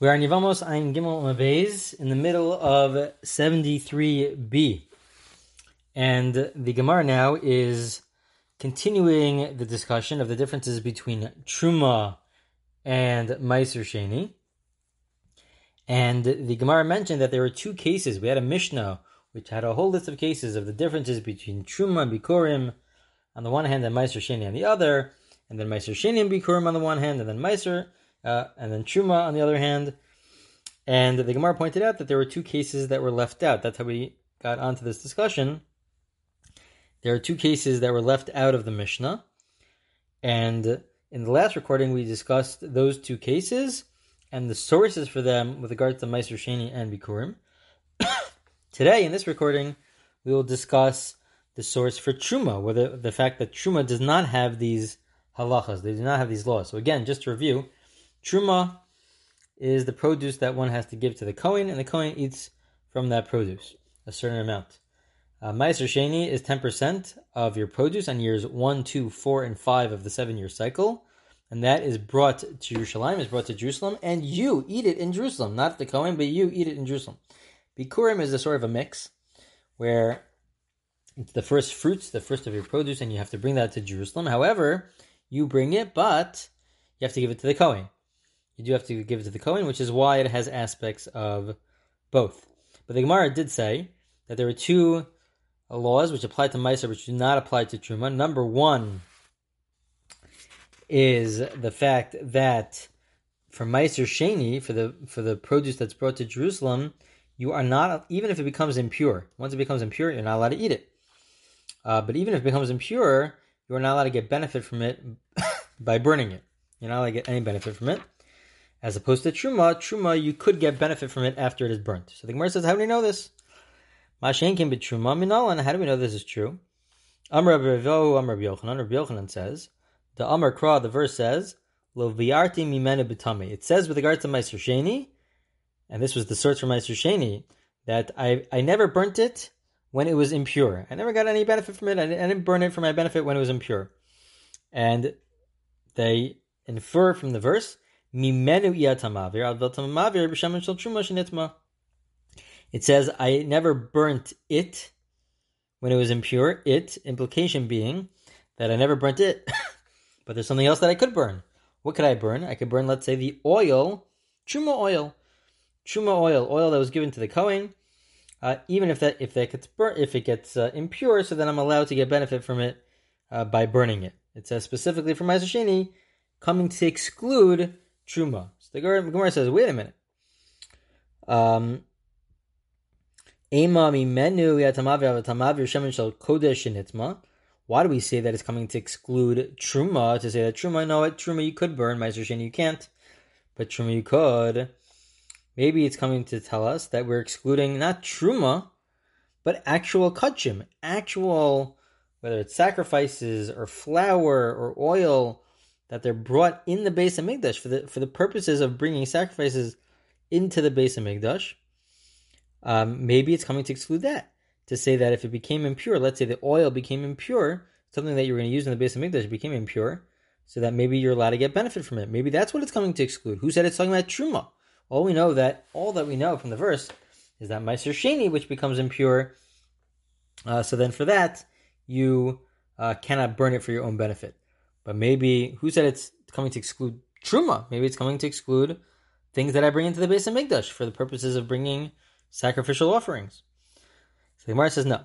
We are in Yevamos Ein Gimel Mavez in the middle of 73b. And the Gemara now is continuing the discussion of the differences between Truma and Meiser Sheni. And the Gemara mentioned that there were two cases. We had a Mishnah which had a whole list of cases of the differences between Truma and Bikurim on the one hand and Meiser Sheni on the other, and then Meiser Sheni and Bikurim on the one hand, and then Meiser, uh, and then Truma on the other hand. And the Gemara pointed out that there were two cases that were left out. That's how we got onto this discussion. There are two cases that were left out of the Mishnah. And in the last recording, we discussed those two cases and the sources for them with regards to Meiser Sheni and Bikurim. Today, in this recording, we will discuss the source for Truma, whether the fact that Truma does not have these halachas, they do not have these laws. So again, just to review, Truma is the produce that one has to give to the Kohen, and the Kohen eats from that produce, a certain amount. Uh, Sheni is 10% of your produce on years 1, 2, 4, and 5 of the seven year cycle. And that is brought to Jerusalem, is brought to Jerusalem, and you eat it in Jerusalem. Not the Kohen, but you eat it in Jerusalem. Bikurim is a sort of a mix where it's the first fruits, the first of your produce, and you have to bring that to Jerusalem. However, you bring it, but you have to give it to the Kohen. You do have to give it to the Kohen, which is why it has aspects of both. But the Gemara did say that there were two laws which apply to Meiser, which do not apply to Truma. Number one is the fact that for Meiser Sheni, for the for the produce that's brought to Jerusalem, you are not even if it becomes impure. Once it becomes impure, you're not allowed to eat it. Uh, but even if it becomes impure, you are not allowed to get benefit from it by burning it. You're not allowed to get any benefit from it. As opposed to truma, truma you could get benefit from it after it is burnt. So the Gemara says, how do we know this? Mashen can be truma minalan. How do we know this is true? Amr Revo, Amr Yochanan. Rabbi Yochanan says, the Amr Kra, the verse says, Lo viarti mimene b'tami. It says with regard to Meiser Sheni, and this was the source for Meiser Sheni, that I, I never burnt it when it was impure. I never got any benefit from it. I didn't burn it for my benefit when it was impure. And they infer from the verse, It says, I never burnt it when it was impure. It, implication being that I never burnt it, but there's something else that I could burn. What could I burn? I could burn, let's say, the oil, truma oil truma oil, oil that was given to the Kohen, uh, even if that if that gets burnt, if it gets uh, impure, so then I'm allowed to get benefit from it uh, by burning it. It says specifically for Meiser Sheni, coming to exclude truma. So the Gemara says, wait a minute. Um, why do we say that it's coming to exclude truma? To say that truma, no, it truma you could burn, Meiser Sheni you can't, but truma you could. Maybe it's coming to tell us that we're excluding not truma, but actual kachim, actual whether it's sacrifices or flour or oil that they're brought in the base of Mikdash for the for the purposes of bringing sacrifices into the base of. Um, maybe it's coming to exclude that to say that if it became impure, let's say the oil became impure, something that you were going to use in the base of Mikdash became impure, so that maybe you're allowed to get benefit from it. Maybe that's what it's coming to exclude. Who said it's talking about truma? All we know that all that we know from the verse is that Meiser Sheni, which becomes impure. Uh, so then, for that, you uh, cannot burn it for your own benefit. But maybe who said it's coming to exclude truma? Maybe it's coming to exclude things that I bring into the base of Mikdash for the purposes of bringing sacrificial offerings. So the Gemara says no.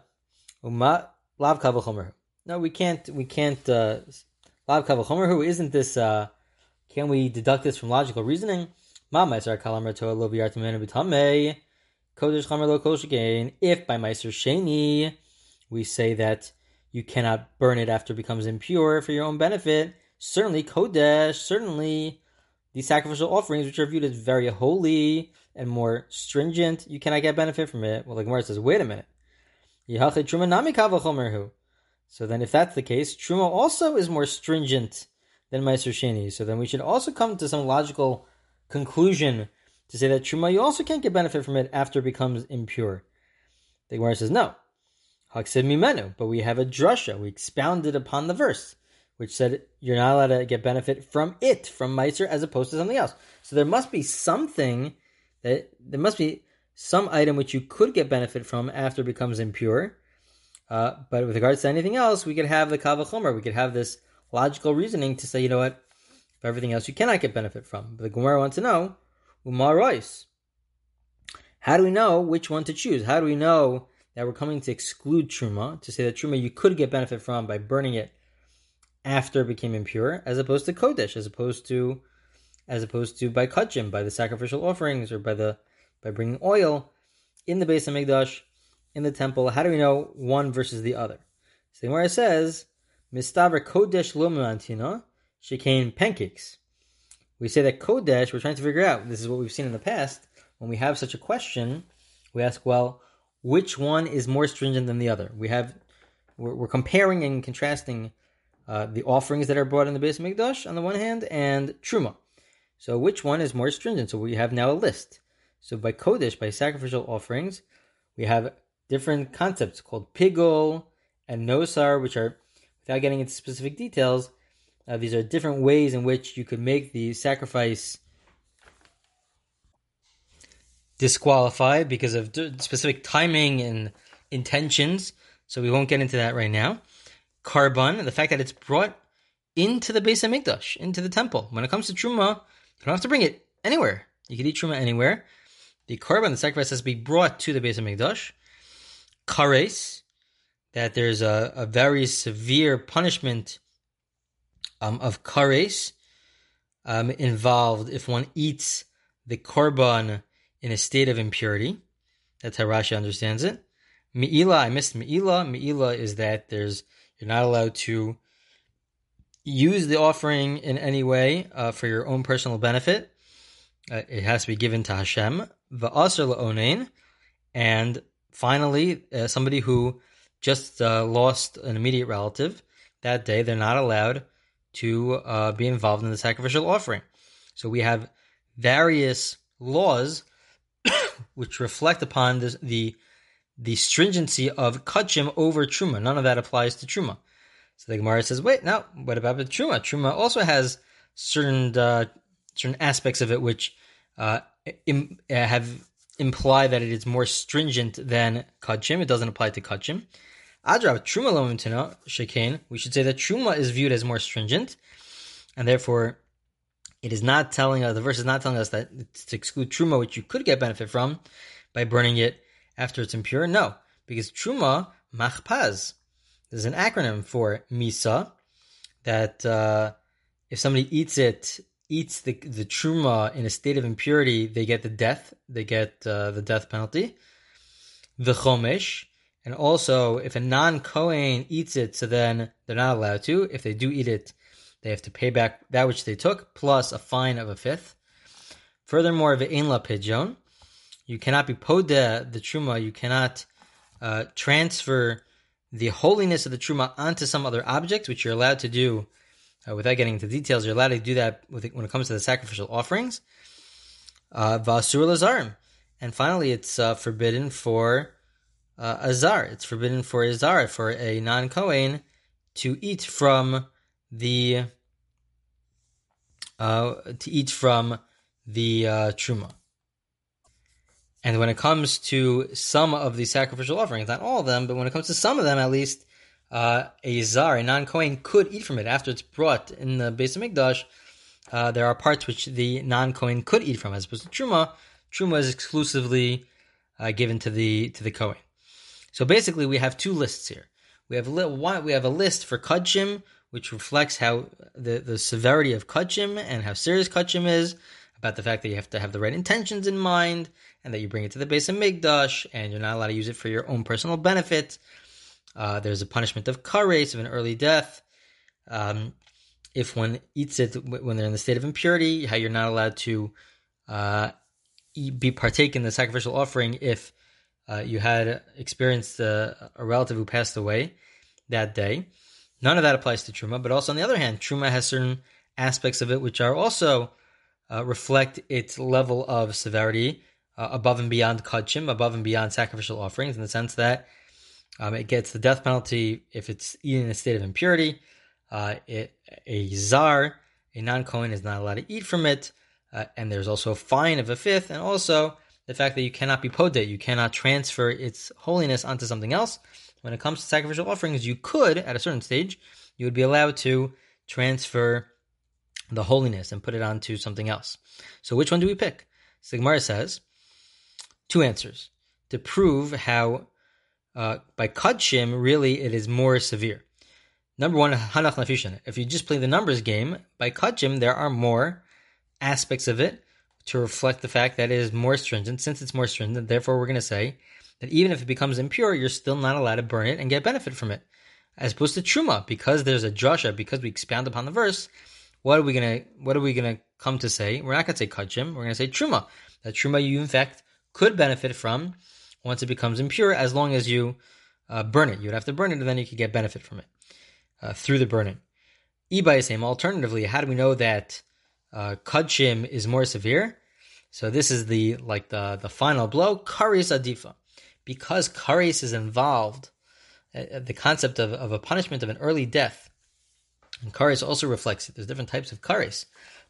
No, we can't. We can't. Uh, lav kavachomer. Who isn't this? Uh, can we deduct this from logical reasoning? If by Meiser Sheni we say that you cannot burn it after it becomes impure for your own benefit, certainly kodesh, certainly these sacrificial offerings, which are viewed as very holy and more stringent, you cannot get benefit from it. Well, the Gemara says, wait a minute. So then, if that's the case, truma also is more stringent than Meiser Sheni. So then, we should also come to some logical conclusion to say that truma you also can't get benefit from it after it becomes impure. The Gemara says no. Haksid mimenu, but we have a drasha. We expounded upon the verse. which said you're not allowed to get benefit from it, from Meiser, as opposed to something else. So there must be something that there must be some item which you could get benefit from after it becomes impure. Uh, but with regards to anything else, we could have the kavachomer. We could have this logical reasoning to say, you know what, for everything else you cannot get benefit from. But the Gemara wants to know, umarois. How do we know which one to choose? How do we know that we're coming to exclude truma, to say that truma you could get benefit from by burning it after it became impure, as opposed to kodesh, as opposed to as opposed to by kachim, by the sacrificial offerings, or by the by bringing oil in the base of Mikdash, in the temple. How do we know one versus the other? So where it says, Mistaver Kodesh Lomantina, Shekain pancakes. We say that Kodesh, we're trying to figure out, this is what we've seen in the past, when we have such a question, we ask, well, which one is more stringent than the other? We have, we're, we're comparing and contrasting uh, the offerings that are brought in the base of Mikdash on the one hand, and Truma. So which one is more stringent? So we have now a list. So by Kodesh, by sacrificial offerings, we have different concepts called Pigul and Nosar, which are, without getting into specific details, uh, these are different ways in which you could make the sacrifice disqualified because of specific timing and intentions. So we won't get into that right now. Korban, the fact that it's brought into the base of Mikdash, into the temple. When it comes to Truma, you don't have to bring it anywhere. You can eat Truma anywhere. The korban, the sacrifice has to be brought to the base of Mikdash. Kares, that there's a, a very severe punishment um, of kares um, involved if one eats the korban in a state of impurity. That's how Rashi understands it. Me'ila, I missed Me'ila. Me'ila is that there's you're not allowed to use the offering in any way uh, for your own personal benefit. Uh, it has to be given to Hashem. Va'asr la'onein. And finally, uh, somebody who just uh, lost an immediate relative that day, they're not allowed to uh, be involved in the sacrificial offering. So we have various laws which reflect upon this, the the stringency of kachim over truma. None of that applies to truma. So the Gemara says, "Wait, now what about the truma? Truma also has certain uh, certain aspects of it which uh, Im- have imply that it is more stringent than kachim. It doesn't apply to kachim. Adrab truma lomintina shekain. We should say that truma is viewed as more stringent, and therefore it is not telling us. The verse is not telling us that it's to exclude truma, which you could get benefit from by burning it after it's impure. No, because truma machpaz. There's an acronym for misa that uh, if somebody eats it eats the the truma in a state of impurity, they get the death. They get uh, the death penalty. The chomesh, and also if a non kohen eats it, so then they're not allowed to. If they do eat it, they have to pay back that which they took plus a fine of a fifth. Furthermore, ve'en la pidyon, you cannot be poda the truma. You cannot uh, transfer the holiness of the truma onto some other object, which you're allowed to do uh, without getting into details, you're allowed to do that when it comes to the sacrificial offerings. Uh, Vasur lazarim. And finally, it's uh, forbidden for uh, azar. It's forbidden for azar, for a non Kohen, to eat from the uh, to eat from the uh, truma. And when it comes to some of the sacrificial offerings, not all of them, but when it comes to some of them at least, uh, a zar, a non-Kohen, could eat from it after it's brought in the base of Mikdash. Uh, there are parts which the non-Kohen could eat from, as opposed to truma. Truma is exclusively uh, given to the to the Kohen. So basically, we have two lists here. We have li- we have a list for kachim, which reflects how the, the severity of kachim and how serious kachim is, about the fact that you have to have the right intentions in mind, and that you bring it to the base of Mikdash, and you're not allowed to use it for your own personal benefit. Uh, there's a punishment of kares of an early death. Um, if one eats it when they're in the state of impurity, how you're not allowed to uh, eat, be partake in the sacrificial offering if uh, you had experienced a, relative who passed away that day. None of that applies to truma, but also on the other hand, truma has certain aspects of it which are also uh, reflect its level of severity uh, above and beyond kachim, above and beyond sacrificial offerings, in the sense that um, it gets the death penalty if it's eaten in a state of impurity. uh, it, a zar, a non-Kohen, is not allowed to eat from it, uh, and there's also a fine of a fifth, and also the fact that you cannot be podeh, you cannot transfer its holiness onto something else. When it comes to sacrificial offerings, you could, at a certain stage, you would be allowed to transfer the holiness and put it onto something else. So which one do we pick? Sigmar says two answers to prove how uh, by kudshim really it is more severe. Number one, hanach nafishan. If you just play the numbers game by kudshim, there are more aspects of it to reflect the fact that it is more stringent. Since it's more stringent, therefore we're going to say that even if it becomes impure, you're still not allowed to burn it and get benefit from it. As opposed to truma, because there's a drasha, because we expound upon the verse, what are we gonna what are we gonna come to say? We're not gonna say kachim, we're gonna say truma. That truma you in fact could benefit from once it becomes impure, as long as you uh, burn it. You would have to burn it, and then you could get benefit from it uh, through the burning. Ibay same. Alternatively, how do we know that uh, kachim is more severe? So this is the like the the final blow. Karis adifa, because karis is involved. Uh, the concept of, of a punishment of an early death and kares also reflects it. There's different types of kares,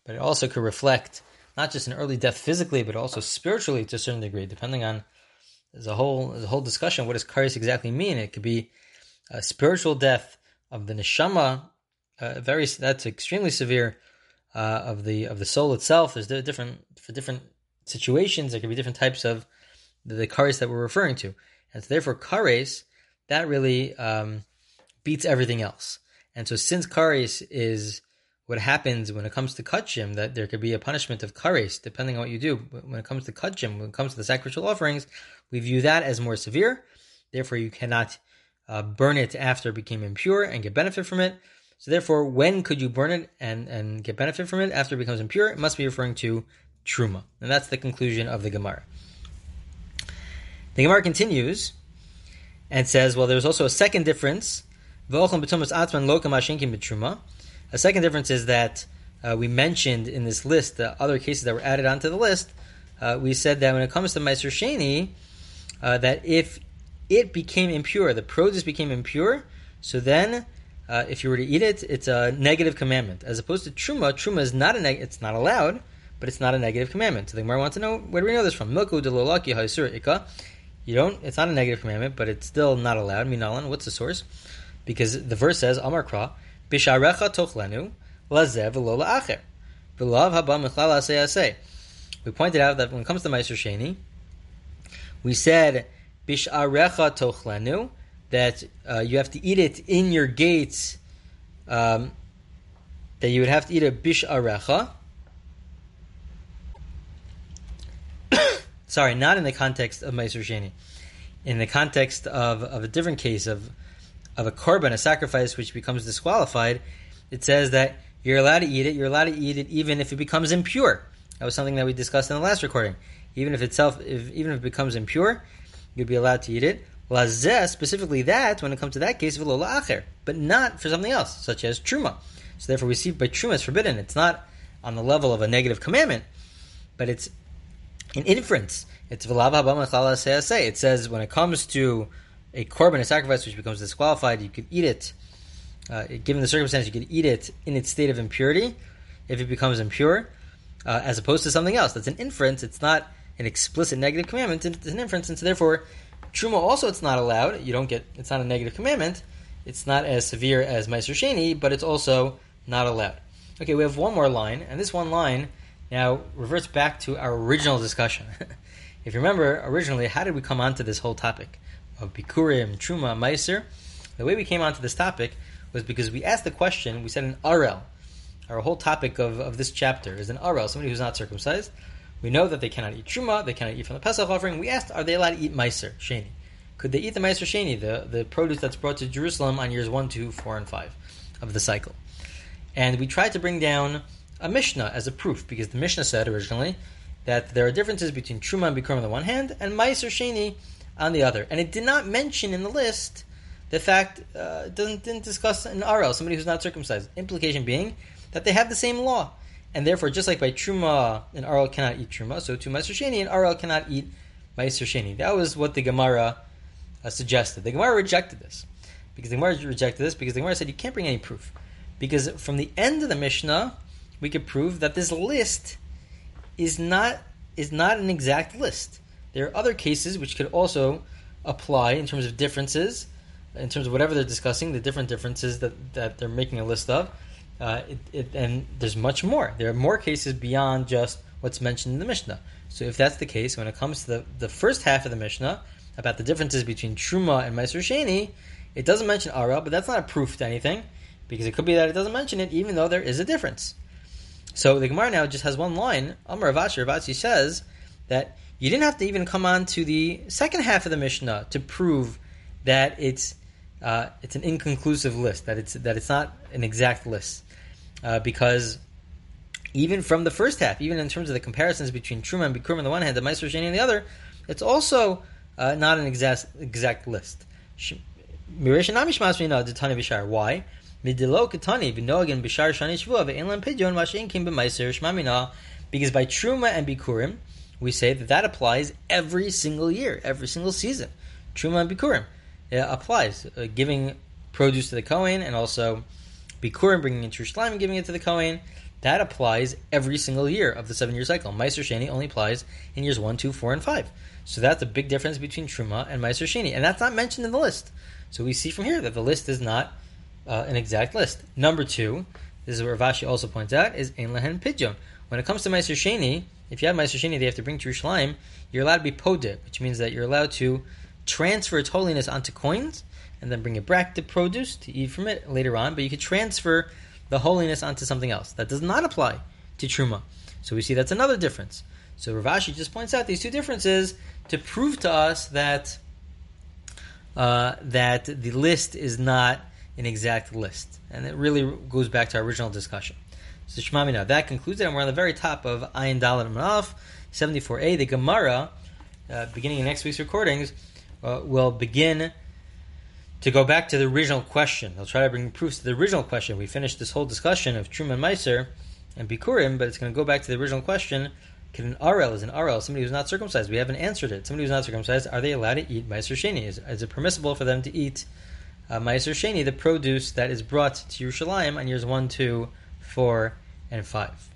but it also could reflect not just an early death physically, but also spiritually to a certain degree, depending on there's a whole there's a whole discussion. What does kares exactly mean? It could be a spiritual death of the neshama, uh, very that's extremely severe uh, of the of the soul itself. There's different for different situations. There could be different types of the, the kares that we're referring to, and so therefore kares that really um, beats everything else. And so since kares is what happens when it comes to kachim, that there could be a punishment of kares, depending on what you do. When it comes to kachim, when it comes to the sacrificial offerings, we view that as more severe. Therefore, you cannot uh, burn it after it became impure and get benefit from it. So therefore, when could you burn it and, and get benefit from it after it becomes impure? It must be referring to truma. And that's the conclusion of the Gemara. The Gemara continues and says, well, there's also a second difference a second difference is that uh, we mentioned in this list the other cases that were added onto the list. Uh, we said that when it comes to Meiser uh, that if it became impure, the produce became impure, so then uh, if you were to eat it, it's a negative commandment. As opposed to Truma, Truma is not a neg- it's not allowed, but it's not a negative commandment. So the Gemara wants to know where do we know this from? Milku haisur ika. You don't. It's not a negative commandment, but it's still not allowed. Minalan. What's the source? because the verse says Amar Kra Bisharecha Tochlenu Lazev Lo La'acher V'lav Haba Asay. We pointed out that when it comes to Meiser Sheni, we said Bisharecha Tochlenu that uh, you have to eat it in your gates. Um, that you would have to eat a bisharecha. Sorry, not in the context of Meiser Sheni. In the context of, of a different case of of a korban, a sacrifice which becomes disqualified, it says that you're allowed to eat it. You're allowed to eat it even if it becomes impure. That was something that we discussed in the last recording. Even if itself, if, even if it becomes impure, you'd be allowed to eat it. Lazeh, specifically that, when it comes to that case, acher, but not for something else, such as truma. So therefore, we see by truma is forbidden. It's not on the level of a negative commandment, but it's an inference. It's It says when it comes to a korban, a sacrifice which becomes disqualified, you can eat it. Uh, given the circumstance, you can eat it in its state of impurity if it becomes impure, uh, as opposed to something else. That's an inference. It's not an explicit negative commandment. It's an inference, and so therefore, truma also it's not allowed. You don't get. It's not a negative commandment. It's not as severe as Meiser Sheni, but it's also not allowed. Okay, we have one more line, and this one line now reverts back to our original discussion. if you remember, originally, how did we come onto this whole topic? of Bikurim, Truma, Meiser. The way we came onto this topic was because we asked the question, we said an Arel. Our whole topic of, of this chapter is an Arel, somebody who's not circumcised. We know that they cannot eat Truma, they cannot eat from the Pesach offering. We asked, are they allowed to eat Meiser, Sheni? Could they eat the Meiser Sheni, the, the produce that's brought to Jerusalem on years 1, 2, 4, and 5 of the cycle? And we tried to bring down a Mishnah as a proof, because the Mishnah said originally that there are differences between Truma and Bikurim on the one hand, and Meiser Sheni on the other. And it did not mention in the list the fact uh, doesn't didn't discuss an Arel, somebody who's not circumcised. Implication being that they have the same law, and therefore, just like by truma, an Arel cannot eat truma, so to Meiser Sheni, an Arel cannot eat Meiser Sheni. That was what the Gemara uh, suggested. The Gemara rejected this because the Gemara rejected this because the Gemara said you can't bring any proof. Because from the end of the Mishnah, we could prove that this list is not is not an exact list. There are other cases which could also apply in terms of differences, in terms of whatever they're discussing, the different differences that, that they're making a list of. Uh, it, it, and there's much more. There are more cases beyond just what's mentioned in the Mishnah. So if that's the case, when it comes to the, the first half of the Mishnah, about the differences between Truma and Meiser Sheni, it doesn't mention Ara, but that's not a proof to anything, because it could be that it doesn't mention it, even though there is a difference. So the Gemara now just has one line. Amar Rav Ashi, Ravashi says that you didn't have to even come on to the second half of the Mishnah to prove that it's uh, it's an inconclusive list, that it's that it's not an exact list, uh, because even from the first half, even in terms of the comparisons between Truma and Bikurim on the one hand, the Meiser Sheni on the other, it's also uh, not an exact exact list. Why? Because by Truma and Bikurim we say that that applies every single year, every single season. Truma and Bikurim applies, uh, giving produce to the Kohen and also Bikurim bringing in true slime and giving it to the Kohen. That applies every single year of the seven year cycle. Meiser Sheni only applies in years one, two, four, and five. So that's a big difference between Truma and Meiser Sheni, and that's not mentioned in the list. So we see from here that the list is not uh, an exact list. Number two, this is where Rav Ashi also points out, is Ein Lehen Pidyon. When it comes to Meiser Sheni, if you have Meiser Sheni they have to bring to Yerushalayim, you're allowed to be podeh, which means that you're allowed to transfer its holiness onto coins and then bring it back to produce to eat from it later on, but you could transfer the holiness onto something else. That does not apply to Truma. So we see that's another difference. So Rav Ashi just points out these two differences to prove to us that uh, that the list is not an exact list. And it really goes back to our original discussion. So Shmamina, that concludes it, and we're on the very top of Ayin Dalet Manaf, 74a. The Gemara, uh, beginning in next week's recordings, uh, will begin to go back to the original question. I'll try to bring proofs to the original question. We finished this whole discussion of Truman Meiser and Bikurim, but it's going to go back to the original question. Can an Arel is an Arel, somebody who's not circumcised? We haven't answered it. Somebody who's not circumcised, are they allowed to eat Meiser Sheni? Is, is it permissible for them to eat uh, Meiser Sheni, the produce that is brought to Yerushalayim on years 1, 2, 4, and 5.